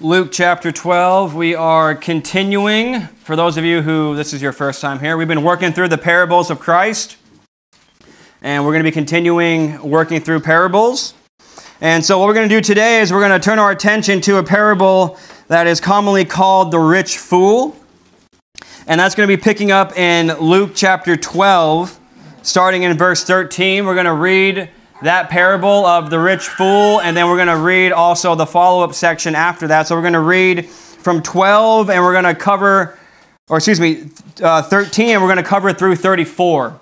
Luke chapter 12. We are continuing. For those of you who this is your first time here, we've been working through the parables of Christ. And we're going to be continuing working through parables. And so, what we're going to do today is we're going to turn our attention to a parable that is commonly called the rich fool. And that's going to be picking up in Luke chapter 12, starting in verse 13. We're going to read that parable of the rich fool, and then we're going to read also the follow up section after that. So we're going to read from 12, and we're going to cover, or excuse me, uh, 13, and we're going to cover through 34.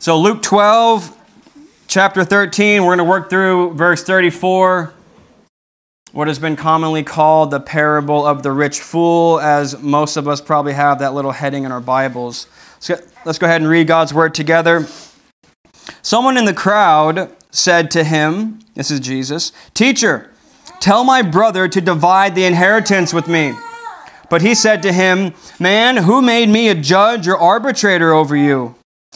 So Luke 12, chapter 13, we're going to work through verse 34, what has been commonly called the parable of the rich fool, as most of us probably have that little heading in our Bibles. let's go ahead and read God's word together. Someone in the crowd said to him, This is Jesus, Teacher, tell my brother to divide the inheritance with me. But he said to him, Man, who made me a judge or arbitrator over you?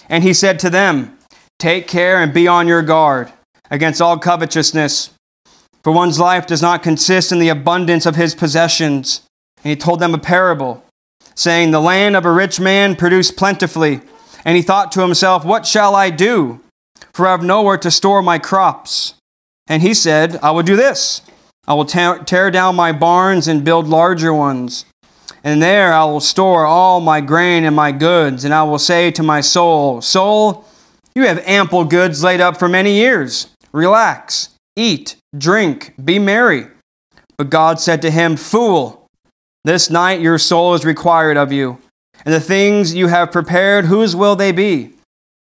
And he said to them, Take care and be on your guard against all covetousness, for one's life does not consist in the abundance of his possessions. And he told them a parable, saying, The land of a rich man produced plentifully. And he thought to himself, What shall I do? For I have nowhere to store my crops. And he said, I will do this I will tear down my barns and build larger ones. And there I will store all my grain and my goods. And I will say to my soul, Soul, you have ample goods laid up for many years. Relax, eat, drink, be merry. But God said to him, Fool, this night your soul is required of you. And the things you have prepared, whose will they be?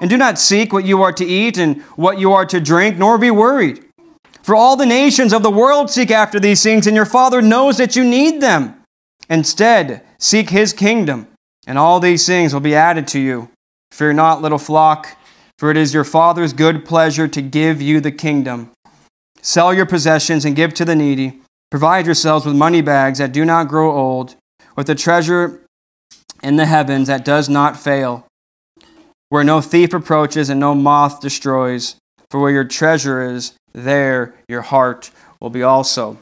And do not seek what you are to eat and what you are to drink, nor be worried. For all the nations of the world seek after these things, and your Father knows that you need them. Instead, seek his kingdom, and all these things will be added to you. Fear not, little flock, for it is your Father's good pleasure to give you the kingdom. Sell your possessions and give to the needy. Provide yourselves with money bags that do not grow old, with a treasure in the heavens that does not fail, where no thief approaches and no moth destroys. For where your treasure is, there your heart will be also.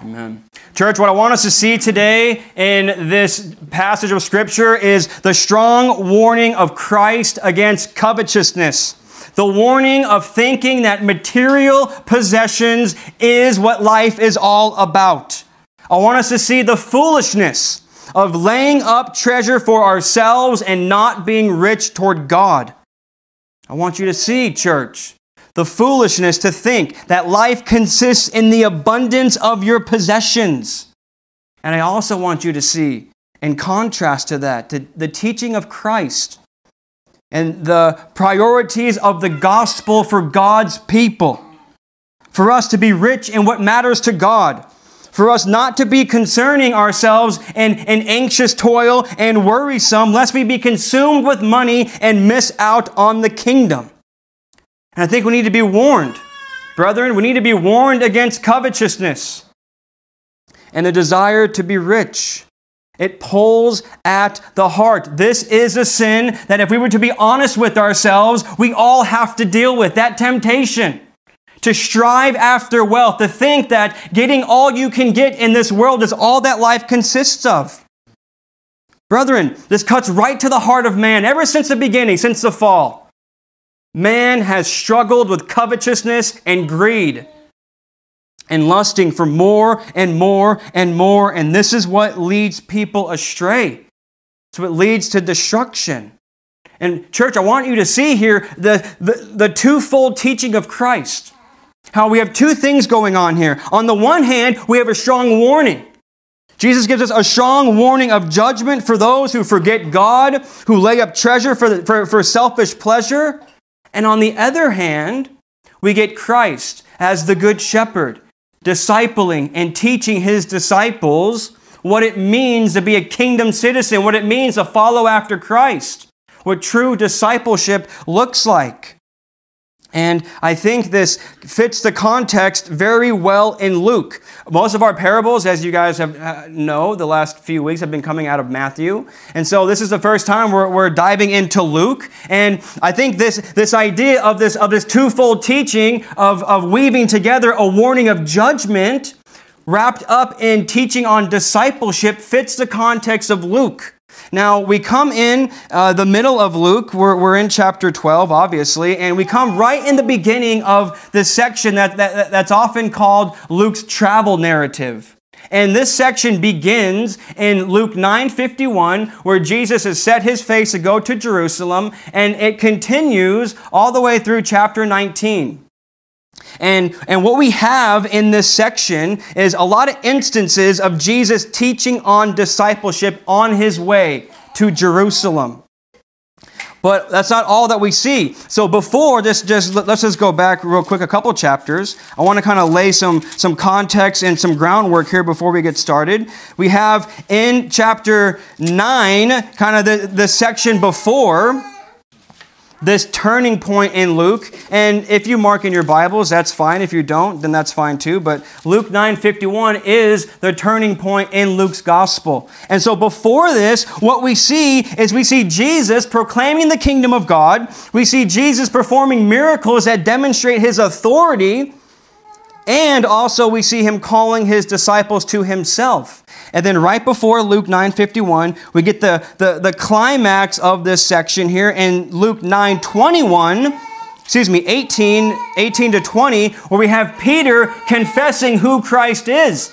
Amen. Church, what I want us to see today in this passage of Scripture is the strong warning of Christ against covetousness. The warning of thinking that material possessions is what life is all about. I want us to see the foolishness of laying up treasure for ourselves and not being rich toward God. I want you to see, church, the foolishness to think that life consists in the abundance of your possessions. And I also want you to see, in contrast to that, the teaching of Christ and the priorities of the gospel for God's people. For us to be rich in what matters to God for us not to be concerning ourselves in, in anxious toil and worrisome, lest we be consumed with money and miss out on the kingdom. And I think we need to be warned, brethren, we need to be warned against covetousness and the desire to be rich. It pulls at the heart. This is a sin that, if we were to be honest with ourselves, we all have to deal with that temptation to strive after wealth, to think that getting all you can get in this world is all that life consists of. Brethren, this cuts right to the heart of man ever since the beginning, since the fall. Man has struggled with covetousness and greed. and lusting for more and more and more. And this is what leads people astray. So it leads to destruction. And, church, I want you to see here the, the, the twofold teaching of Christ. How we have two things going on here. On the one hand, we have a strong warning. Jesus gives us a strong warning of judgment for those who forget God, who lay up treasure for, the, for, for selfish pleasure. And on the other hand, we get Christ as the Good Shepherd, discipling and teaching his disciples what it means to be a kingdom citizen, what it means to follow after Christ, what true discipleship looks like. And I think this fits the context very well in Luke. Most of our parables, as you guys have, uh, know, the last few weeks have been coming out of Matthew. And so this is the first time we're, we're diving into Luke. And I think this, this idea of this, of this twofold teaching of, of weaving together a warning of judgment wrapped up in teaching on discipleship fits the context of Luke. Now, we come in uh, the middle of Luke. We're, we're in chapter 12, obviously, and we come right in the beginning of this section that, that, that's often called Luke's travel narrative. And this section begins in Luke 9:51 where Jesus has set his face to go to Jerusalem and it continues all the way through chapter 19. And, and what we have in this section is a lot of instances of Jesus teaching on discipleship on his way to Jerusalem. But that's not all that we see. So before this, just let's just go back real quick a couple chapters. I want to kind of lay some, some context and some groundwork here before we get started. We have in chapter 9, kind of the, the section before, this turning point in Luke. And if you mark in your Bibles, that's fine. If you don't, then that's fine too. But Luke 9:51 is the turning point in Luke's gospel. And so before this, what we see is we see Jesus proclaiming the kingdom of God. We see Jesus performing miracles that demonstrate his authority. And also we see him calling his disciples to himself. And then right before Luke 9:51, we get the, the, the climax of this section here in Luke 9:21, excuse me, 18, 18 to 20, where we have Peter confessing who Christ is.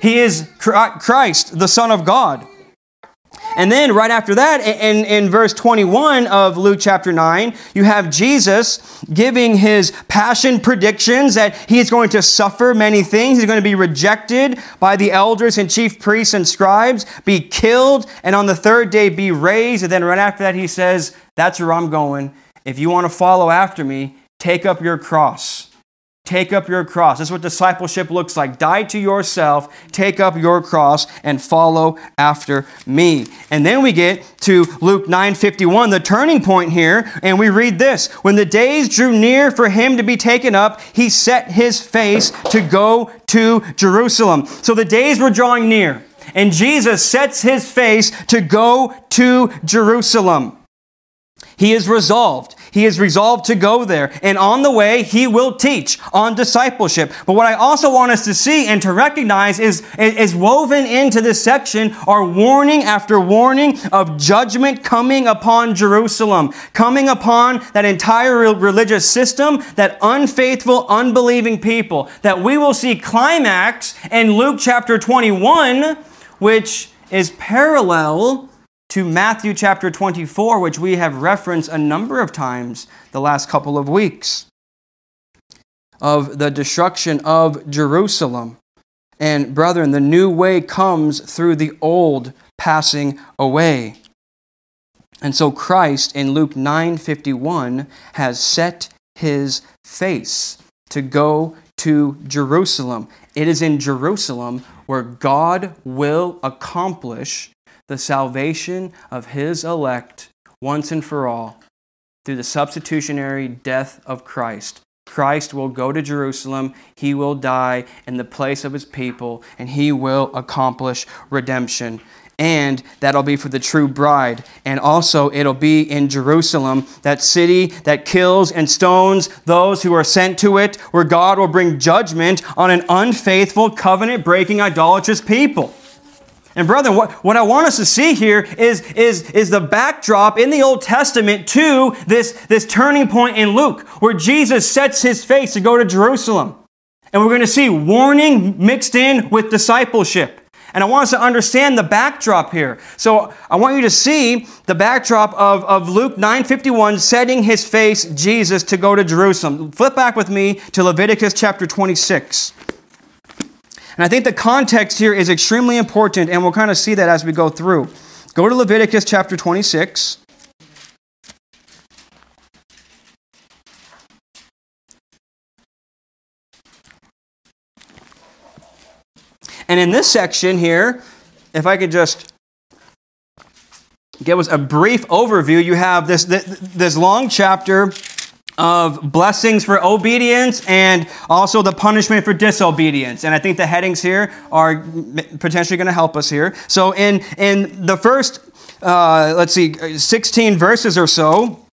He is Christ, the Son of God. And then right after that, in, in verse 21 of Luke chapter 9, you have Jesus giving his passion predictions that he is going to suffer many things. He's going to be rejected by the elders and chief priests and scribes, be killed, and on the third day be raised. And then right after that, he says, That's where I'm going. If you want to follow after me, take up your cross Take up your cross. That's what discipleship looks like. Die to yourself, take up your cross, and follow after me. And then we get to Luke 9:51, the turning point here, and we read this. When the days drew near for him to be taken up, he set his face to go to Jerusalem. So the days were drawing near, and Jesus sets his face to go to Jerusalem. He is resolved. He is resolved to go there. And on the way, he will teach on discipleship. But what I also want us to see and to recognize is, is woven into this section are warning after warning of judgment coming upon Jerusalem, coming upon that entire religious system, that unfaithful, unbelieving people, that we will see climax in Luke chapter 21, which is parallel to Matthew chapter 24, which we have referenced a number of times the last couple of weeks, of the destruction of Jerusalem. And brethren, the new way comes through the old passing away. And so Christ in Luke 9:51 has set his face to go to Jerusalem. It is in Jerusalem where God will accomplish the salvation of his elect once and for all through the substitutionary death of Christ. Christ will go to Jerusalem, he will die in the place of his people, and he will accomplish redemption. And that'll be for the true bride. And also, it'll be in Jerusalem, that city that kills and stones those who are sent to it, where God will bring judgment on an unfaithful, covenant breaking, idolatrous people. And brethren, what, what I want us to see here is, is, is the backdrop in the Old Testament to this, this turning point in Luke, where Jesus sets his face to go to Jerusalem. And we're going to see warning mixed in with discipleship. And I want us to understand the backdrop here. So I want you to see the backdrop of, of Luke 9:51 setting his face, Jesus, to go to Jerusalem. Flip back with me to Leviticus chapter 26. And I think the context here is extremely important, and we'll kind of see that as we go through. Go to Leviticus chapter 26. And in this section here, if I could just give us a brief overview, you have this, this long chapter of blessings for obedience and also the punishment for disobedience. And I think the headings here are potentially going to help us here. So in, in the first, uh, let's see, 16 verses or so,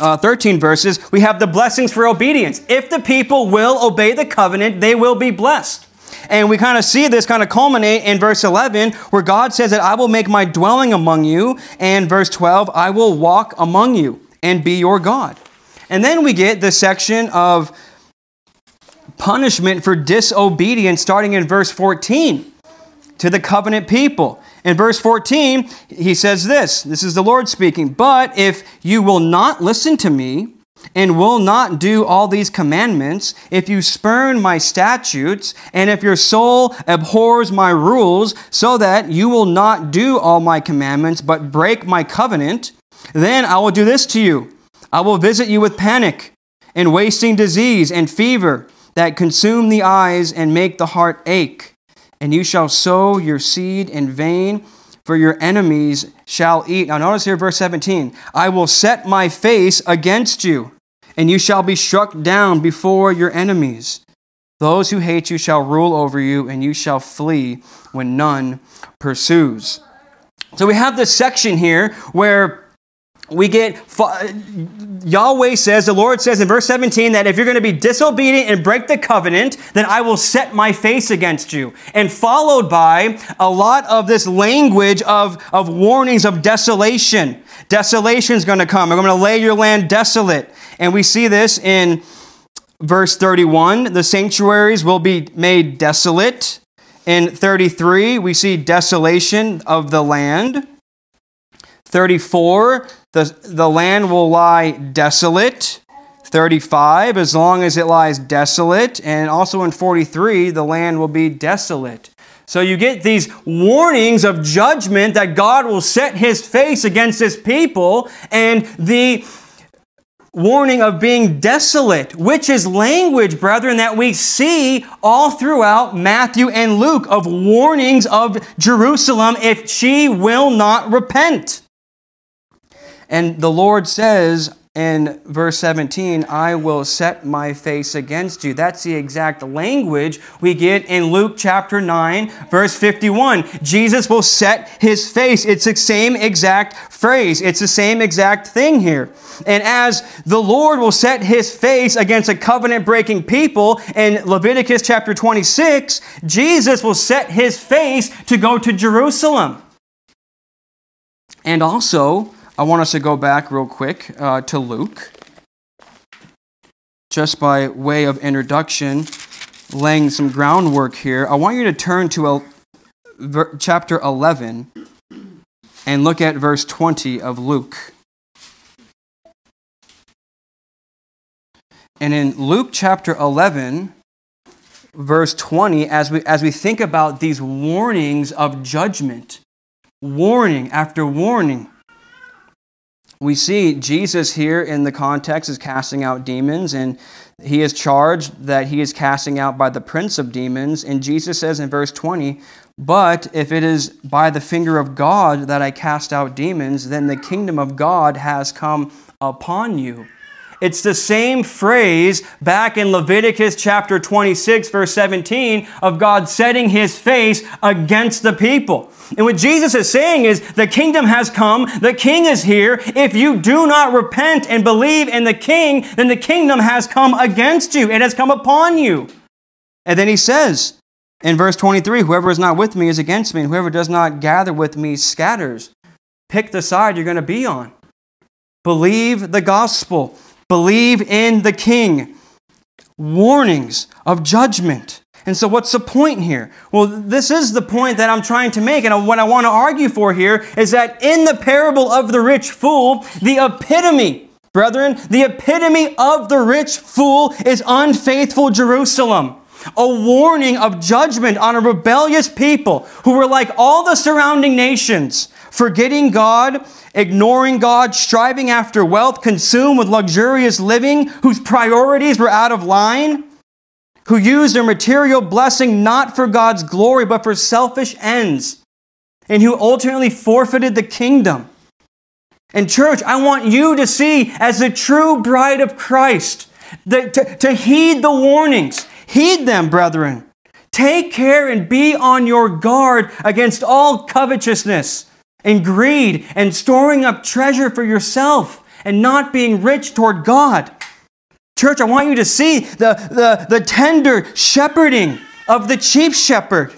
uh, 13 verses, we have the blessings for obedience. If the people will obey the covenant, they will be blessed. And we kind of see this kind of culminate in verse 11, where God says that I will make my dwelling among you. And verse 12, I will walk among you and be your God. And then we get the section of punishment for disobedience starting in verse 14 to the covenant people. In verse 14, he says this this is the Lord speaking, but if you will not listen to me, and will not do all these commandments, if you spurn my statutes, and if your soul abhors my rules, so that you will not do all my commandments, but break my covenant, then I will do this to you. I will visit you with panic and wasting disease and fever that consume the eyes and make the heart ache. And you shall sow your seed in vain, for your enemies shall eat. Now, notice here, verse 17 I will set my face against you, and you shall be struck down before your enemies. Those who hate you shall rule over you, and you shall flee when none pursues. So we have this section here where we get Yahweh says, the Lord says in verse 17 that if you're going to be disobedient and break the covenant, then I will set my face against you. And followed by a lot of this language of, of warnings of desolation. Desolation is going to come. I'm going to lay your land desolate. And we see this in verse 31. The sanctuaries will be made desolate. In 33, we see desolation of the land. 34, the, the land will lie desolate. 35, as long as it lies desolate. And also in 43, the land will be desolate. So you get these warnings of judgment that God will set his face against his people, and the warning of being desolate, which is language, brethren, that we see all throughout Matthew and Luke of warnings of Jerusalem if she will not repent. And the Lord says in verse 17, I will set my face against you. That's the exact language we get in Luke chapter 9, verse 51. Jesus will set his face. It's the same exact phrase, it's the same exact thing here. And as the Lord will set his face against a covenant breaking people in Leviticus chapter 26, Jesus will set his face to go to Jerusalem. And also, I want us to go back real quick uh, to Luke, just by way of introduction, laying some groundwork here. I want you to turn to a, ver, chapter 11 and look at verse 20 of Luke. And in Luke chapter 11, verse 20, as we, as we think about these warnings of judgment, warning after warning, we see Jesus here in the context is casting out demons, and he is charged that he is casting out by the prince of demons. And Jesus says in verse 20, But if it is by the finger of God that I cast out demons, then the kingdom of God has come upon you. It's the same phrase back in Leviticus chapter 26, verse 17, of God setting his face against the people. And what Jesus is saying is, the kingdom has come, the king is here. If you do not repent and believe in the king, then the kingdom has come against you, it has come upon you. And then he says in verse 23 Whoever is not with me is against me, and whoever does not gather with me scatters. Pick the side you're going to be on. Believe the gospel. Believe in the king. warnings of judgment. And so, what's the point here? Well, this is the point that I'm trying to make. And what I want to argue for here is that in the parable of the rich fool, the epitome, brethren, the epitome of the rich fool is unfaithful Jerusalem. A warning of judgment on a rebellious people who were like all the surrounding nations, forgetting God, ignoring God, striving after wealth, consumed with luxurious living, whose priorities were out of line who used their material blessing not for God's glory, but for selfish ends, and who ultimately forfeited the kingdom. And, church, I want you to see as the true bride of Christ, that to, to heed the warnings. Heed them, brethren. Take care and be on your guard against all covetousness and greed and storing up treasure for yourself and not being rich toward God. Church, I want you to see the, the, the tender shepherding of the chief shepherd,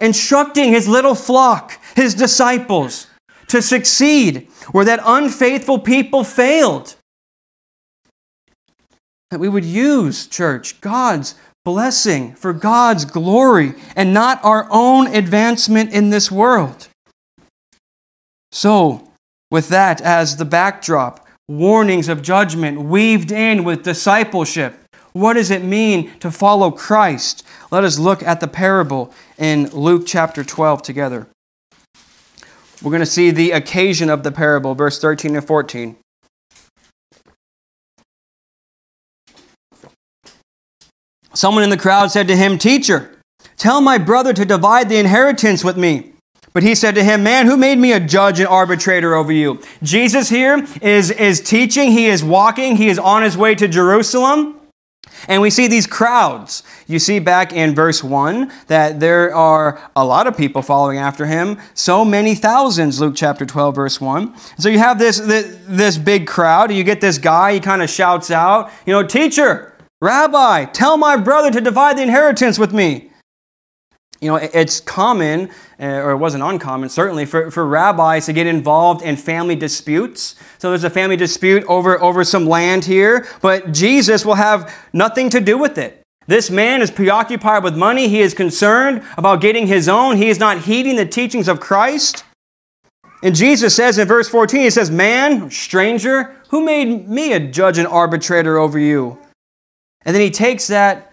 instructing his little flock, his disciples, to succeed where that unfaithful people failed. That we would use, church, God's blessing for God's glory and not our own advancement in this world. So, with that as the backdrop, warnings of judgment weaved in with discipleship. What does it mean to follow Christ? Let us look at the parable in Luke chapter 12 together. We're going to see the occasion of the parable, verse 13 and 14. Someone in the crowd said to him, Teacher, tell my brother to divide the inheritance with me. But he said to him, Man, who made me a judge and arbitrator over you? Jesus here is, is teaching, he is walking, he is on his way to Jerusalem. And we see these crowds. You see back in verse 1 that there are a lot of people following after him, so many thousands, Luke chapter 12, verse 1. So you have this, this, this big crowd, you get this guy, he kind of shouts out, you know, Teacher, Rabbi, tell my brother to divide the inheritance with me. You know, it's common, uh, or it wasn't uncommon, certainly, for, for rabbis to get involved in family disputes. So there's a family dispute over, over some land here, but Jesus will have nothing to do with it. This man is preoccupied with money. He is concerned about getting his own. He is not heeding the teachings of Christ. And Jesus says in verse 14, He says, Man, stranger, who made me a judge and arbitrator over you? And then he takes that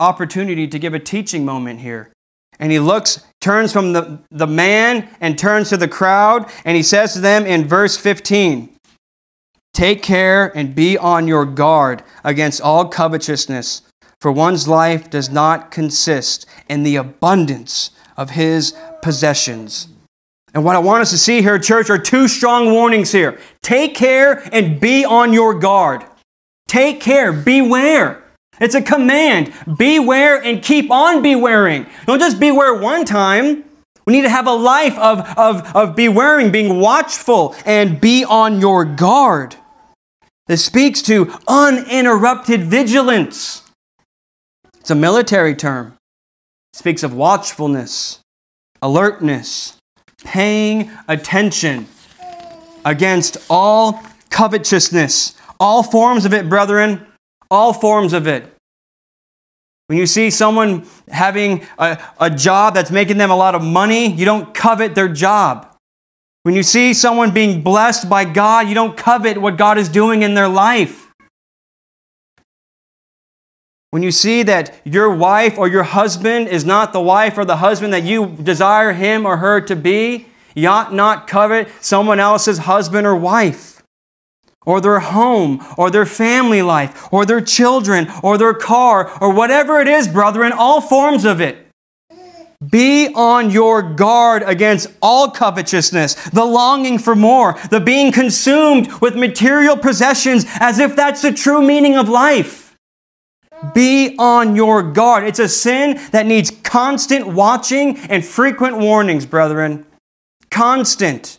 opportunity to give a teaching moment here. And he looks, turns from the, the man and turns to the crowd, and he says to them in verse 15 Take care and be on your guard against all covetousness, for one's life does not consist in the abundance of his possessions. And what I want us to see here, church, are two strong warnings here. Take care and be on your guard. Take care, beware. It's a command. Beware and keep on bewaring. Don't just beware one time. We need to have a life of, of, of bewaring, being watchful, and be on your guard. This speaks to uninterrupted vigilance. It's a military term. It speaks of watchfulness, alertness, paying attention against all covetousness, all forms of it, brethren all forms of it. When you see someone having a, a job that's making them a lot of money, you don't covet their job. When you see someone being blessed by God, you don't covet what God is doing in their life. When you see that your wife or your husband is not the wife or the husband that you desire him or her to be, you ought not covet someone else's husband or wife or their home, or their family life, or their children, or their car, or whatever it is, brethren, all forms of it. Be on your guard against all covetousness, the longing for more, the being consumed with material possessions as if that's the true meaning of life. Be on your guard. It's a sin that needs constant watching and frequent warnings, brethren. Constant.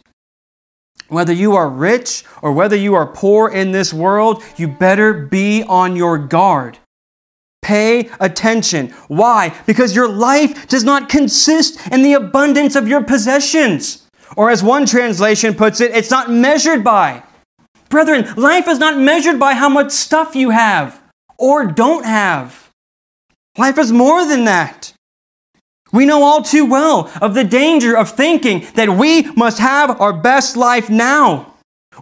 Whether you are rich or whether you are poor in this world, you better be on your guard. Pay attention. Why? Because your life does not consist in the abundance of your possessions. Or as one translation puts it, it's not measured by. Brethren, life is not measured by how much stuff you have or don't have. Life is more than that. We know all too well of the danger of thinking that we must have our best life now.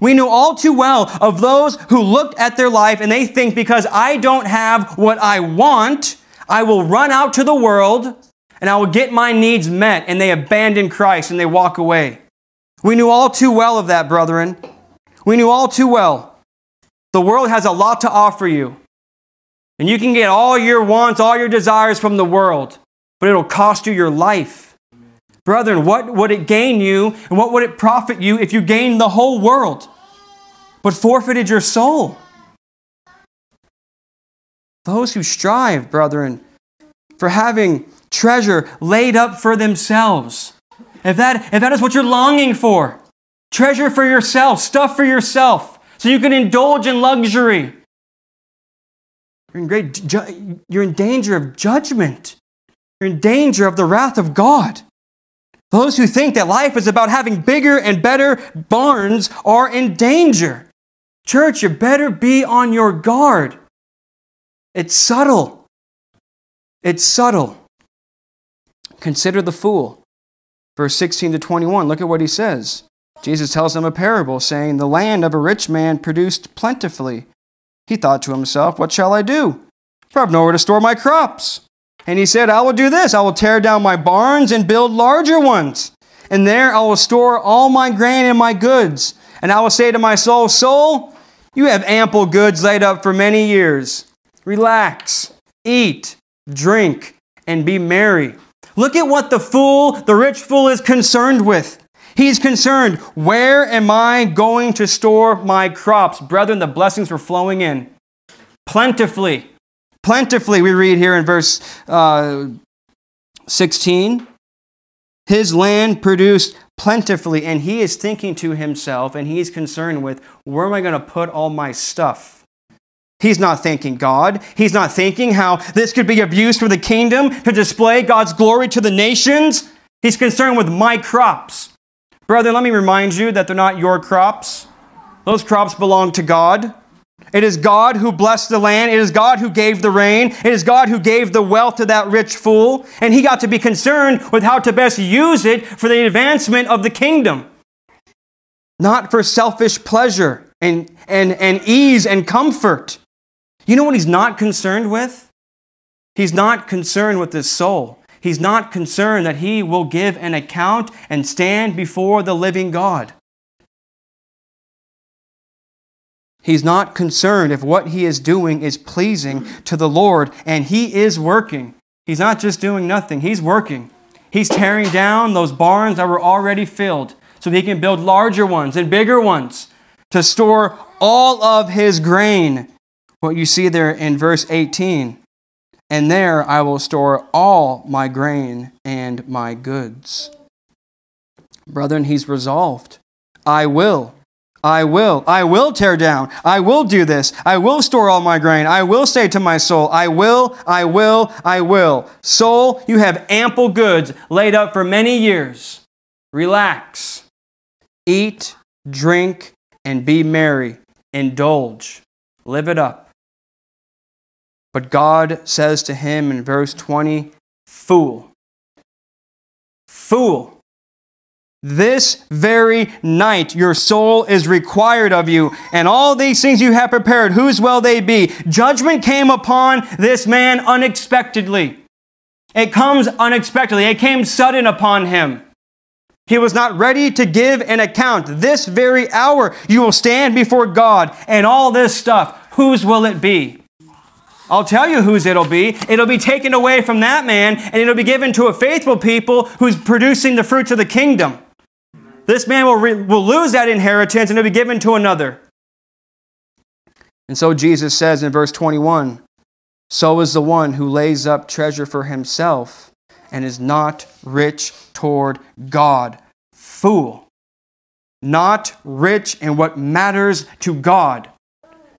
We know all too well of those who look at their life and they think because I don't have what I want, I will run out to the world and I will get my needs met, and they abandon Christ and they walk away. We knew all too well of that, brethren. We knew all too well. The world has a lot to offer you. And you can get all your wants, all your desires from the world, but it'll cost you your life. Brethren, what would it gain you and what would it profit you if you gained the whole world but forfeited your soul? Those who strive, brethren, for having treasure laid up for themselves. If that, if that is what you're longing for, treasure for yourself, stuff for yourself, so you can indulge in luxury. You're in, great, you're in danger of judgment. You're in danger of the wrath of God. Those who think that life is about having bigger and better barns are in danger. Church, you better be on your guard. It's subtle. It's subtle. Consider the fool. Verse 16 to 21, look at what he says. Jesus tells them a parable, saying, The land of a rich man produced plentifully. He thought to himself, What shall I do? For I have nowhere to store my crops. And he said, I will do this. I will tear down my barns and build larger ones. And there I will store all my grain and my goods. And I will say to my soul, Soul, you have ample goods laid up for many years. Relax, eat, drink, and be merry. Look at what the fool, the rich fool, is concerned with. He's concerned, where am I going to store my crops? Brethren, the blessings were flowing in plentifully. Plentifully, we read here in verse uh, 16. His land produced plentifully, and he is thinking to himself, and he's concerned with, where am I going to put all my stuff? He's not thanking God. He's not thinking how this could be abused for the kingdom to display God's glory to the nations. He's concerned with my crops. Brother, let me remind you that they're not your crops. Those crops belong to God. It is God who blessed the land. It is God who gave the rain. It is God who gave the wealth to that rich fool. And he got to be concerned with how to best use it for the advancement of the kingdom. Not for selfish pleasure and, and, and ease and comfort. You know what he's not concerned with? He's not concerned with his soul. He's not concerned that he will give an account and stand before the living God. He's not concerned if what he is doing is pleasing to the Lord, and he is working. He's not just doing nothing, he's working. He's tearing down those barns that were already filled so he can build larger ones and bigger ones to store all of his grain what you see there in verse 18. And there I will store all my grain and my goods. Brethren, he's resolved. I will. I will. I will tear down. I will do this. I will store all my grain. I will say to my soul, I will, I will, I will. Soul, you have ample goods laid up for many years. Relax. Eat, drink, and be merry. Indulge. Live it up. But God says to him in verse 20, Fool, fool, this very night your soul is required of you, and all these things you have prepared, whose will they be? Judgment came upon this man unexpectedly. It comes unexpectedly, it came sudden upon him. He was not ready to give an account. This very hour you will stand before God, and all this stuff, whose will it be? I'll tell you whose it'll be. It'll be taken away from that man, and it'll be given to a faithful people who's producing the fruits of the kingdom. This man will, re- will lose that inheritance, and it'll be given to another. And so Jesus says in verse 21 So is the one who lays up treasure for himself and is not rich toward God. Fool. Not rich in what matters to God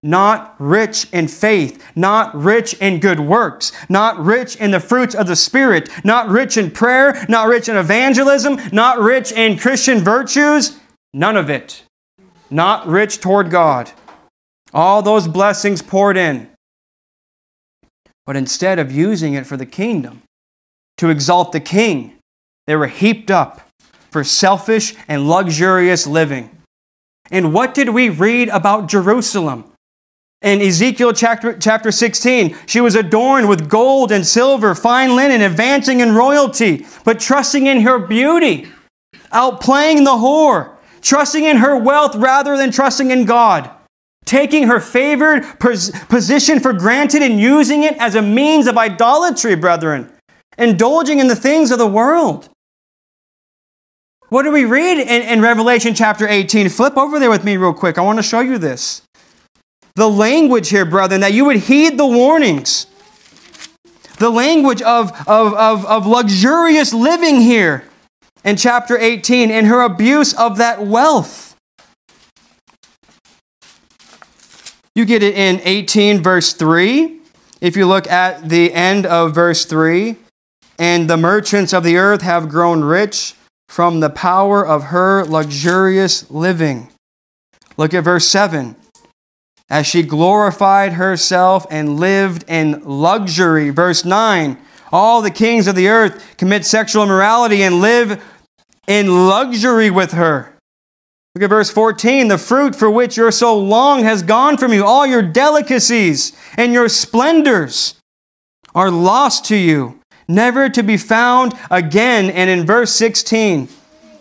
not rich in faith, not rich in good works, not rich in the fruits of the Spirit, not rich in prayer, not rich in evangelism, not rich in Christian virtues, none of it. Not rich toward God. All those blessings poured in. But instead of using it for the kingdom, to exalt the king, they were heaped up for selfish and luxurious living. And what did we read about Jerusalem? In Ezekiel chapter, chapter 16, she was adorned with gold and silver, fine linen, advancing in royalty, but trusting in her beauty, outplaying the whore, trusting in her wealth rather than trusting in God, taking her favored position for granted and using it as a means of idolatry, brethren, indulging in the things of the world. What do we read in, in Revelation chapter 18? Flip over there with me real quick. I want to show you this. The language here, brethren, that you would heed the warnings. The language of, of, of, of luxurious living here in chapter 18 and her abuse of that wealth. You get it in 18, verse 3. If you look at the end of verse 3, and the merchants of the earth have grown rich from the power of her luxurious living. Look at verse 7. As she glorified herself and lived in luxury. Verse 9. All the kings of the earth commit sexual immorality and live in luxury with her. Look at verse 14. The fruit for which you're so long has gone from you. All your delicacies and your splendors are lost to you never to be found again. And in verse 16,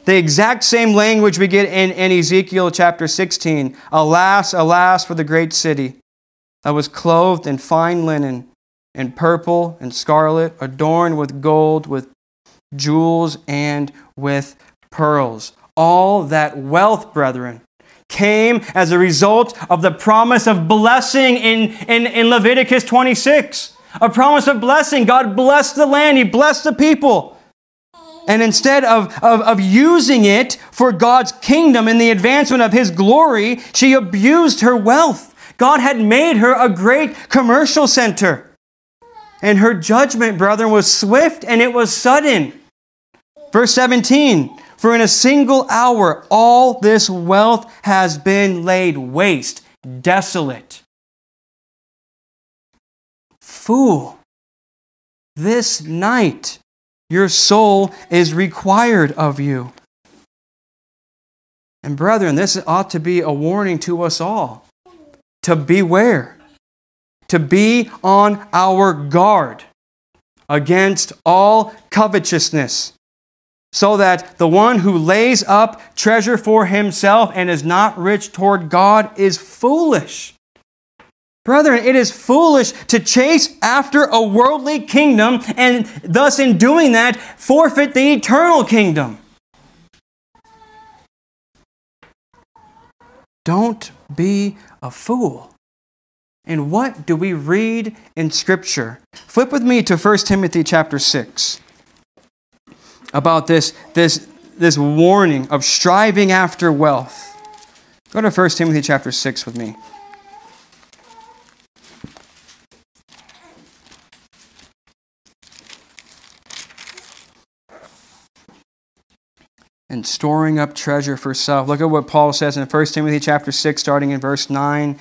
the exact same language we get in, in Ezekiel chapter 16 Alas, alas for the great city that was clothed in fine linen, in purple and scarlet, adorned with gold, with jewels, and with pearls. All that wealth, brethren, came as a result of the promise of blessing in, in, in Leviticus 26 a promise of blessing. God blessed the land, He blessed the people. And instead of, of, of using it for God's kingdom and the advancement of His glory, she abused her wealth. God had made her a great commercial center. And her judgment, brethren, was swift and it was sudden. Verse 17 For in a single hour all this wealth has been laid waste, desolate. Fool, this night your soul is required of you. And brethren, this ought to be a warning to us all to beware, to be on our guard against all covetousness, so that the one who lays up treasure for himself and is not rich toward God is foolish. Brethren, it is foolish to chase after a worldly kingdom and thus, in doing that, forfeit the eternal kingdom. Don't be a fool. And what do we read in Scripture? Flip with me to 1 Timothy chapter 6 about this, this, this warning of striving after wealth. Go to 1 Timothy chapter 6 with me. And storing up treasure for self. Look at what Paul says in 1 Timothy chapter 6 starting in verse 9.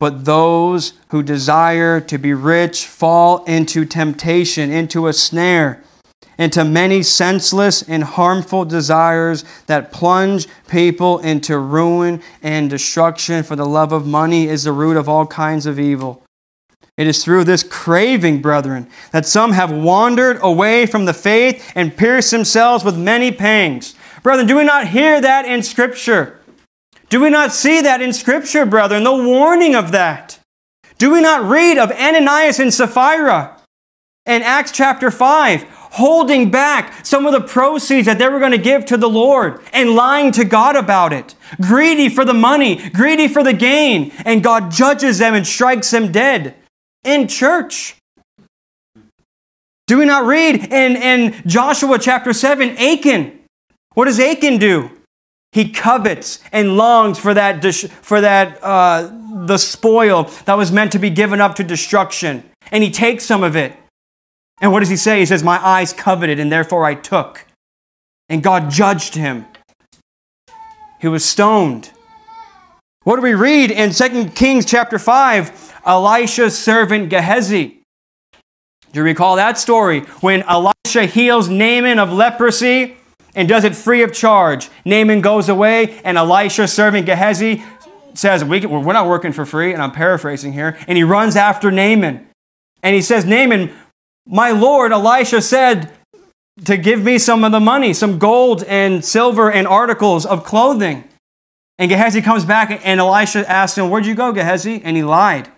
But those who desire to be rich fall into temptation, into a snare, into many senseless and harmful desires that plunge people into ruin and destruction. For the love of money is the root of all kinds of evil. It is through this craving, brethren, that some have wandered away from the faith and pierced themselves with many pangs. Brethren, do we not hear that in Scripture? Do we not see that in Scripture, brethren? The warning of that. Do we not read of Ananias and Sapphira in Acts chapter 5, holding back some of the proceeds that they were going to give to the Lord and lying to God about it? Greedy for the money, greedy for the gain, and God judges them and strikes them dead in church. Do we not read in, in Joshua chapter 7, Achan? What does Achan do? He covets and longs for that, for that uh, the spoil that was meant to be given up to destruction. And he takes some of it. And what does he say? He says, My eyes coveted, and therefore I took. And God judged him. He was stoned. What do we read in 2 Kings chapter 5? Elisha's servant Gehazi Do you recall that story when Elisha heals Naaman of leprosy and does it free of charge? Naaman goes away, and Elisha, serving Gehazi, says, we, We're not working for free. And I'm paraphrasing here. And he runs after Naaman. And he says, Naaman, my Lord, Elisha said to give me some of the money, some gold and silver and articles of clothing. And Gehazi comes back, and Elisha asks him, Where'd you go, Gehazi? And he lied.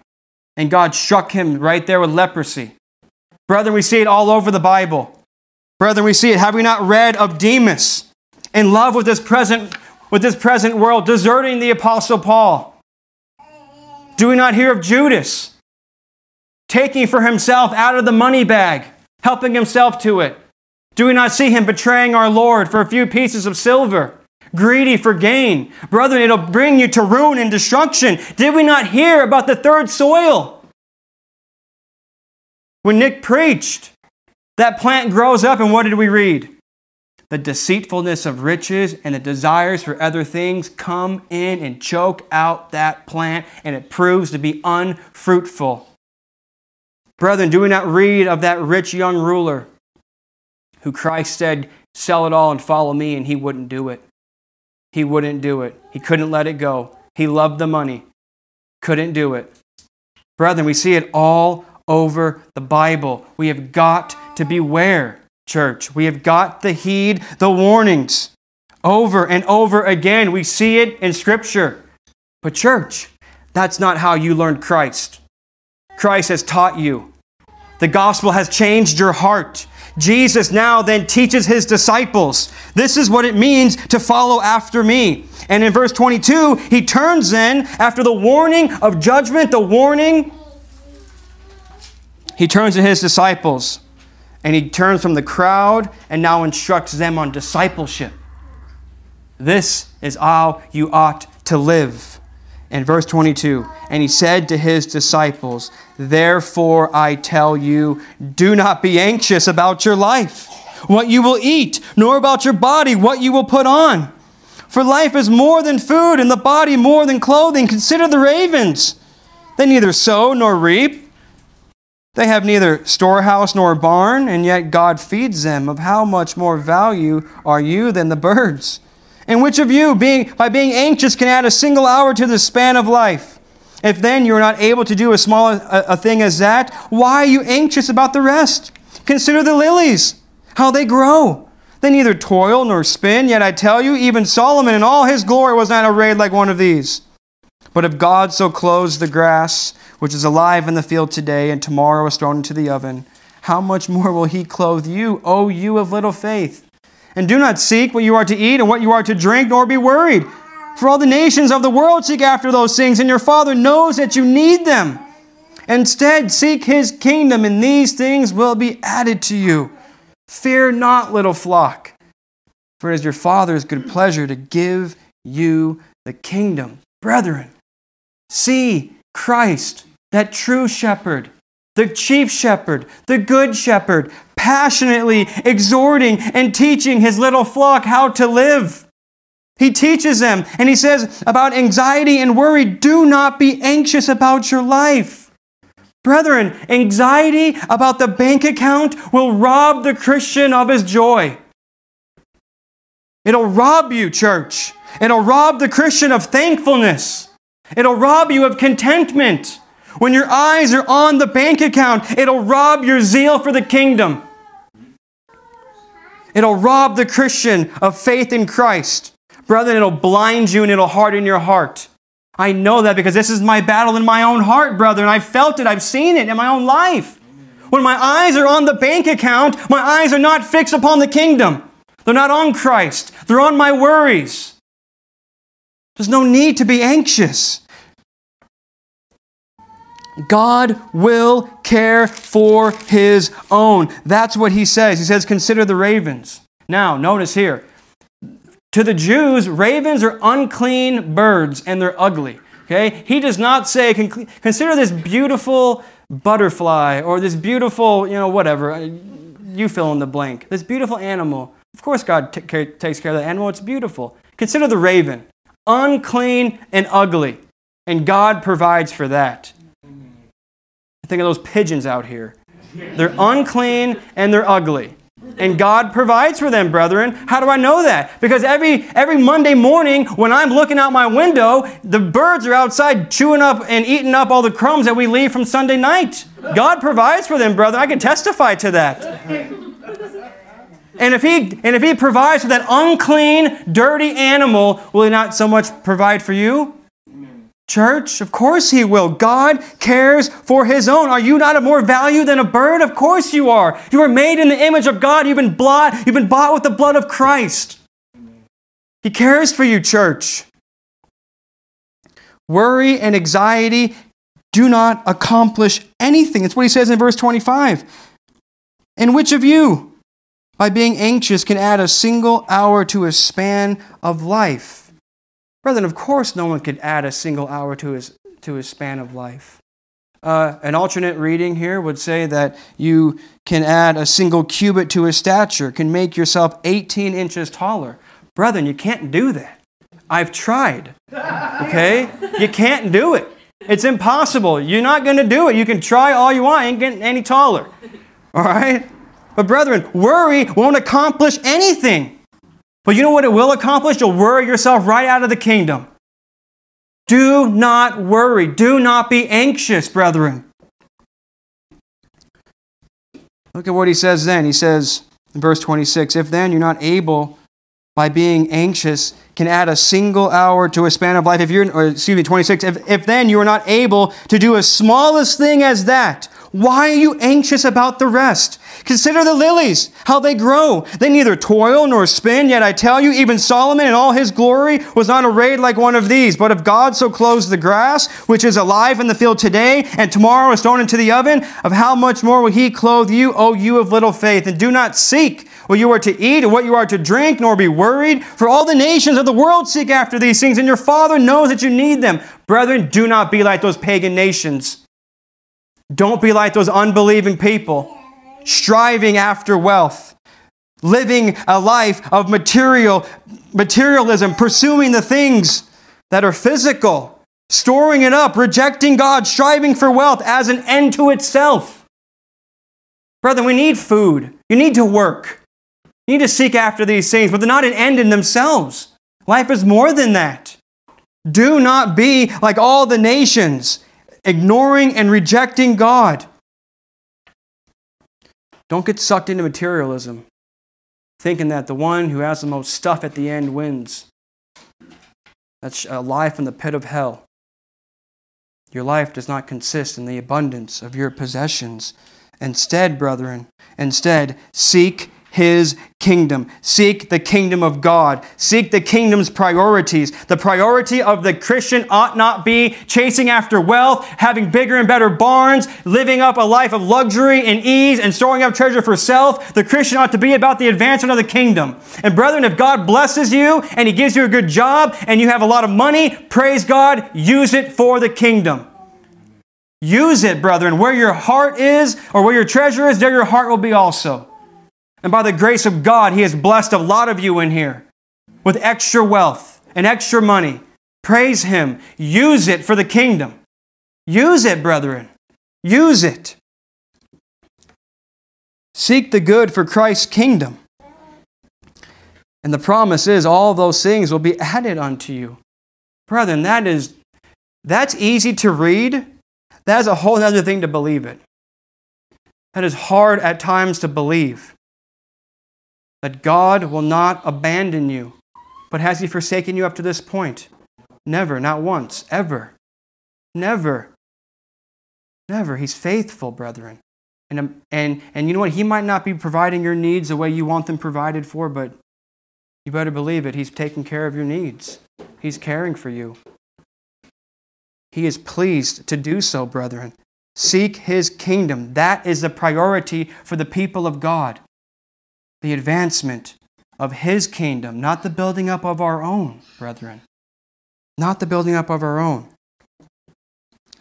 And God struck him right there with leprosy. Brother, we see it all over the Bible. Brethren, we see it. Have we not read of Demas in love with this present, with this present world, deserting the Apostle Paul? Do we not hear of Judas taking for himself out of the money bag, helping himself to it? Do we not see him betraying our Lord for a few pieces of silver? Greedy for gain. Brethren, it'll bring you to ruin and destruction. Did we not hear about the third soil? When Nick preached, that plant grows up, and what did we read? The deceitfulness of riches and the desires for other things come in and choke out that plant, and it proves to be unfruitful. Brethren, do we not read of that rich young ruler who Christ said, Sell it all and follow me, and he wouldn't do it? He wouldn't do it. He couldn't let it go. He loved the money, couldn't do it. Brethren, we see it all over the Bible. We have got to beware, church. We have got to heed the warnings over and over again. We see it in Scripture. But, church, that's not how you learned Christ. Christ has taught you. The gospel has changed your heart. Jesus now then teaches his disciples this is what it means to follow after me. And in verse 22, he turns then, after the warning of judgment, the warning, he turns to his disciples and he turns from the crowd and now instructs them on discipleship. This is how you ought to live. In verse 22, and he said to his disciples, Therefore I tell you, do not be anxious about your life, what you will eat, nor about your body, what you will put on. For life is more than food, and the body more than clothing. Consider the ravens. They neither sow nor reap. They have neither storehouse nor barn, and yet God feeds them. Of how much more value are you than the birds? And which of you, being, by being anxious, can add a single hour to the span of life? If then you are not able to do as small a, a thing as that, why are you anxious about the rest? Consider the lilies, how they grow. They neither toil nor spin, yet I tell you, even Solomon in all his glory was not arrayed like one of these. But if God so clothes the grass, which is alive in the field today and tomorrow is thrown into the oven, how much more will he clothe you, O you of little faith? And do not seek what you are to eat and what you are to drink, nor be worried. For all the nations of the world seek after those things, and your Father knows that you need them. Instead, seek his kingdom, and these things will be added to you. Fear not, little flock, for it is your Father's good pleasure to give you the kingdom. Brethren, see Christ, that true shepherd, the chief shepherd, the good shepherd, passionately exhorting and teaching his little flock how to live. He teaches them and he says about anxiety and worry do not be anxious about your life. Brethren, anxiety about the bank account will rob the Christian of his joy. It'll rob you, church. It'll rob the Christian of thankfulness. It'll rob you of contentment. When your eyes are on the bank account, it'll rob your zeal for the kingdom. It'll rob the Christian of faith in Christ. Brethren, it'll blind you and it'll harden your heart. I know that because this is my battle in my own heart, brother, and I've felt it, I've seen it in my own life. When my eyes are on the bank account, my eyes are not fixed upon the kingdom. They're not on Christ, they're on my worries. There's no need to be anxious. God will care for his own. That's what he says. He says, Consider the ravens. Now, notice here to the Jews, ravens are unclean birds and they're ugly. Okay? He does not say, consider this beautiful butterfly or this beautiful, you know, whatever. Uh, you fill in the blank. This beautiful animal. Of course, God t- takes care of that animal. It's beautiful. Consider the raven, unclean and ugly. And God provides for that. Think of those pigeons out here. They're unclean and they're ugly. And God provides for them, brethren. How do I know that? Because every every Monday morning when I'm looking out my window, the birds are outside chewing up and eating up all the crumbs that we leave from Sunday night. God provides for them, brother. I can testify to that. And if he and if he provides for that unclean, dirty animal, will he not so much provide for you? Church, of course he will. God cares for his own. Are you not of more value than a bird? Of course you are. You are made in the image of God. You've been bought, you've been bought with the blood of Christ. He cares for you, church. Worry and anxiety do not accomplish anything. That's what he says in verse 25. And which of you, by being anxious, can add a single hour to a span of life? Brethren, of course, no one could add a single hour to his, to his span of life. Uh, an alternate reading here would say that you can add a single cubit to his stature, can make yourself 18 inches taller. Brethren, you can't do that. I've tried. Okay? You can't do it. It's impossible. You're not going to do it. You can try all you want, ain't getting any taller. All right? But, brethren, worry won't accomplish anything. But you know what it will accomplish? You'll worry yourself right out of the kingdom. Do not worry. Do not be anxious, brethren. Look at what he says then. He says in verse 26 If then you're not able, by being anxious, can add a single hour to a span of life, if you're, or excuse me, 26, if, if then you are not able to do as smallest thing as that, why are you anxious about the rest? Consider the lilies, how they grow. They neither toil nor spin, yet I tell you, even Solomon in all his glory was not arrayed like one of these. But if God so clothes the grass, which is alive in the field today, and tomorrow is thrown into the oven, of how much more will he clothe you, O you of little faith? And do not seek what you are to eat or what you are to drink, nor be worried, for all the nations of the world seek after these things, and your Father knows that you need them. Brethren, do not be like those pagan nations don't be like those unbelieving people, striving after wealth, living a life of material materialism, pursuing the things that are physical, storing it up, rejecting God, striving for wealth as an end to itself. Brother, we need food. You need to work. You need to seek after these things, but they're not an end in themselves. Life is more than that. Do not be like all the nations ignoring and rejecting God. Don't get sucked into materialism, thinking that the one who has the most stuff at the end wins. That's a life in the pit of hell. Your life does not consist in the abundance of your possessions. Instead, brethren, instead, seek his kingdom. Seek the kingdom of God. Seek the kingdom's priorities. The priority of the Christian ought not be chasing after wealth, having bigger and better barns, living up a life of luxury and ease, and storing up treasure for self. The Christian ought to be about the advancement of the kingdom. And brethren, if God blesses you and he gives you a good job and you have a lot of money, praise God, use it for the kingdom. Use it, brethren. Where your heart is or where your treasure is, there your heart will be also. And by the grace of God, He has blessed a lot of you in here with extra wealth and extra money. Praise Him. Use it for the kingdom. Use it, brethren. Use it. Seek the good for Christ's kingdom. And the promise is all those things will be added unto you. Brethren, that is that's easy to read. That is a whole other thing to believe it. That is hard at times to believe that God will not abandon you. But has He forsaken you up to this point? Never, not once, ever. Never. Never. He's faithful, brethren. And, um, and, and you know what? He might not be providing your needs the way you want them provided for, but you better believe it. He's taking care of your needs, He's caring for you. He is pleased to do so, brethren. Seek His kingdom. That is the priority for the people of God the advancement of His kingdom, not the building up of our own, brethren. Not the building up of our own.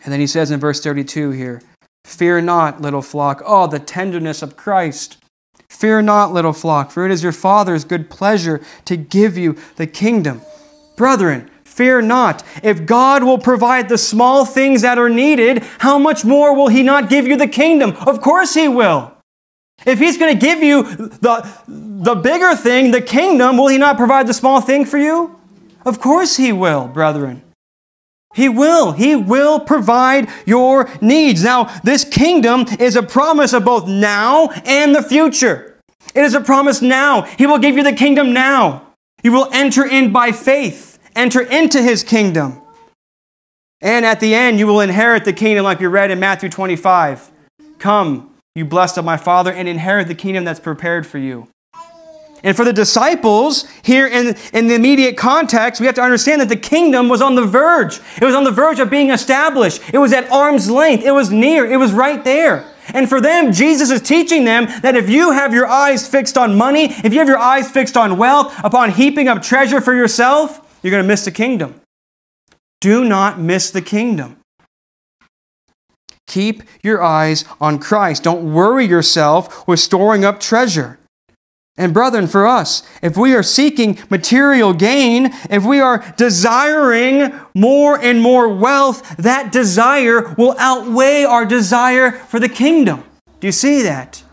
And then he says in verse 32 here, Fear not, little flock. Oh, the tenderness of Christ. Fear not, little flock, for it is your Father's good pleasure to give you the kingdom. Brethren, fear not. If God will provide the small things that are needed, how much more will He not give you the kingdom? Of course He will. If He's going to give you the, the bigger thing, the kingdom, will He not provide the small thing for you? Of course He will, brethren. He will. He will provide your needs. Now, this kingdom is a promise of both now and the future. It is a promise now. He will give you the kingdom now. You will enter in by faith, enter into his kingdom. And at the end, you will inherit the kingdom like we read in Matthew 25. Come, you blessed of my Father, and inherit the kingdom that's prepared for you. And for the disciples, here in, in the immediate context, we have to understand that the kingdom was on the verge. It was on the verge of being established. It was at arm's length. It was near. It was right there. And for them, Jesus is teaching them that if you have your eyes fixed on money, if you have your eyes fixed on wealth, upon heaping up treasure for yourself, you're going to miss the kingdom. Do not miss the kingdom. Keep your eyes on Christ. Don't worry yourself with storing up treasure. And, brethren, for us, if we are seeking material gain, if we are desiring more and more wealth, that desire will outweigh our desire for the kingdom. Do you see that?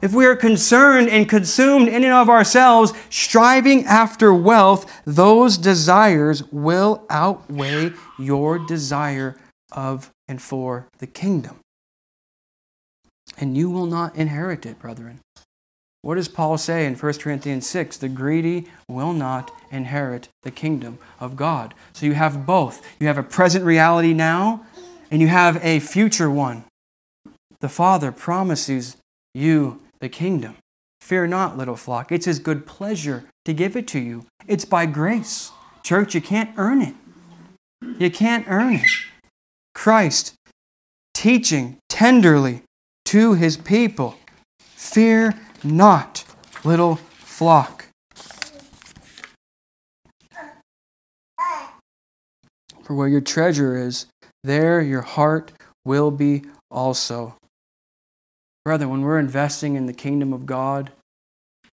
If we are concerned and consumed in and of ourselves, striving after wealth, those desires will outweigh your desire of and for the kingdom. And you will not inherit it, brethren. What does Paul say in 1 Corinthians 6? The greedy will not inherit the kingdom of God. So you have both. You have a present reality now, and you have a future one. The Father promises you the kingdom. Fear not, little flock. It's His good pleasure to give it to you. It's by grace. Church, you can't earn it. You can't earn it. Christ teaching tenderly to His people fear not, little flock. For where your treasure is, there your heart will be also. Brother, when we're investing in the kingdom of God,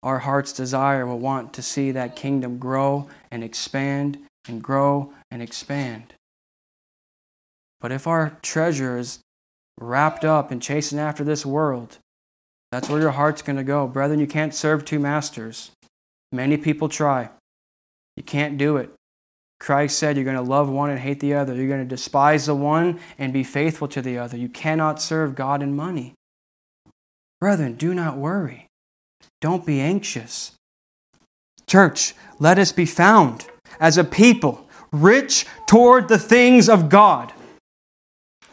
our heart's desire will want to see that kingdom grow and expand and grow and expand. But if our treasure is wrapped up in chasing after this world, that's where your heart's going to go. Brethren, you can't serve two masters. Many people try. You can't do it. Christ said you're going to love one and hate the other. You're going to despise the one and be faithful to the other. You cannot serve God and money. Brethren, do not worry. Don't be anxious. Church, let us be found as a people rich toward the things of God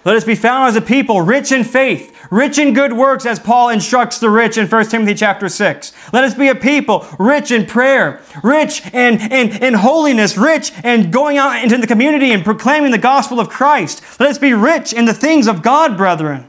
let us be found as a people rich in faith, rich in good works, as Paul instructs the rich in 1 Timothy chapter 6. Let us be a people rich in prayer, rich in, in, in holiness, rich in going out into the community and proclaiming the gospel of Christ. Let us be rich in the things of God, brethren.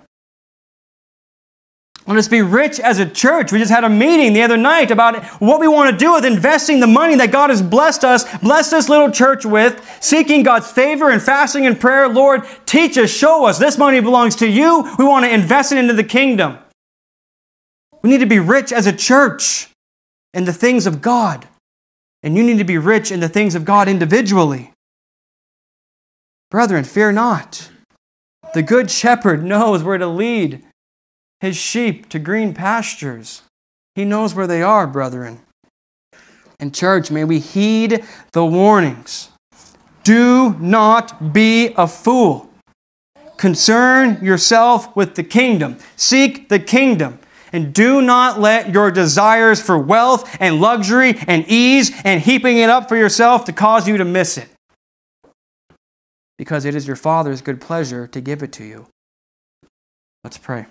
Let us be rich as a church. We just had a meeting the other night about what we want to do with investing the money that God has blessed us, blessed this little church with, seeking God's favor and fasting and prayer. Lord, teach us, show us. This money belongs to you. We want to invest it into the kingdom. We need to be rich as a church in the things of God. And you need to be rich in the things of God individually. Brethren, fear not. The good shepherd knows where to lead his sheep to green pastures. He knows where they are, brethren. And, church, may we heed the warnings. Do not be a fool. Concern yourself with the kingdom. Seek the kingdom. And do not let your desires for wealth and luxury and ease and heaping it up for yourself to cause you to miss it. Because it is your Father's good pleasure to give it to you. Let's pray.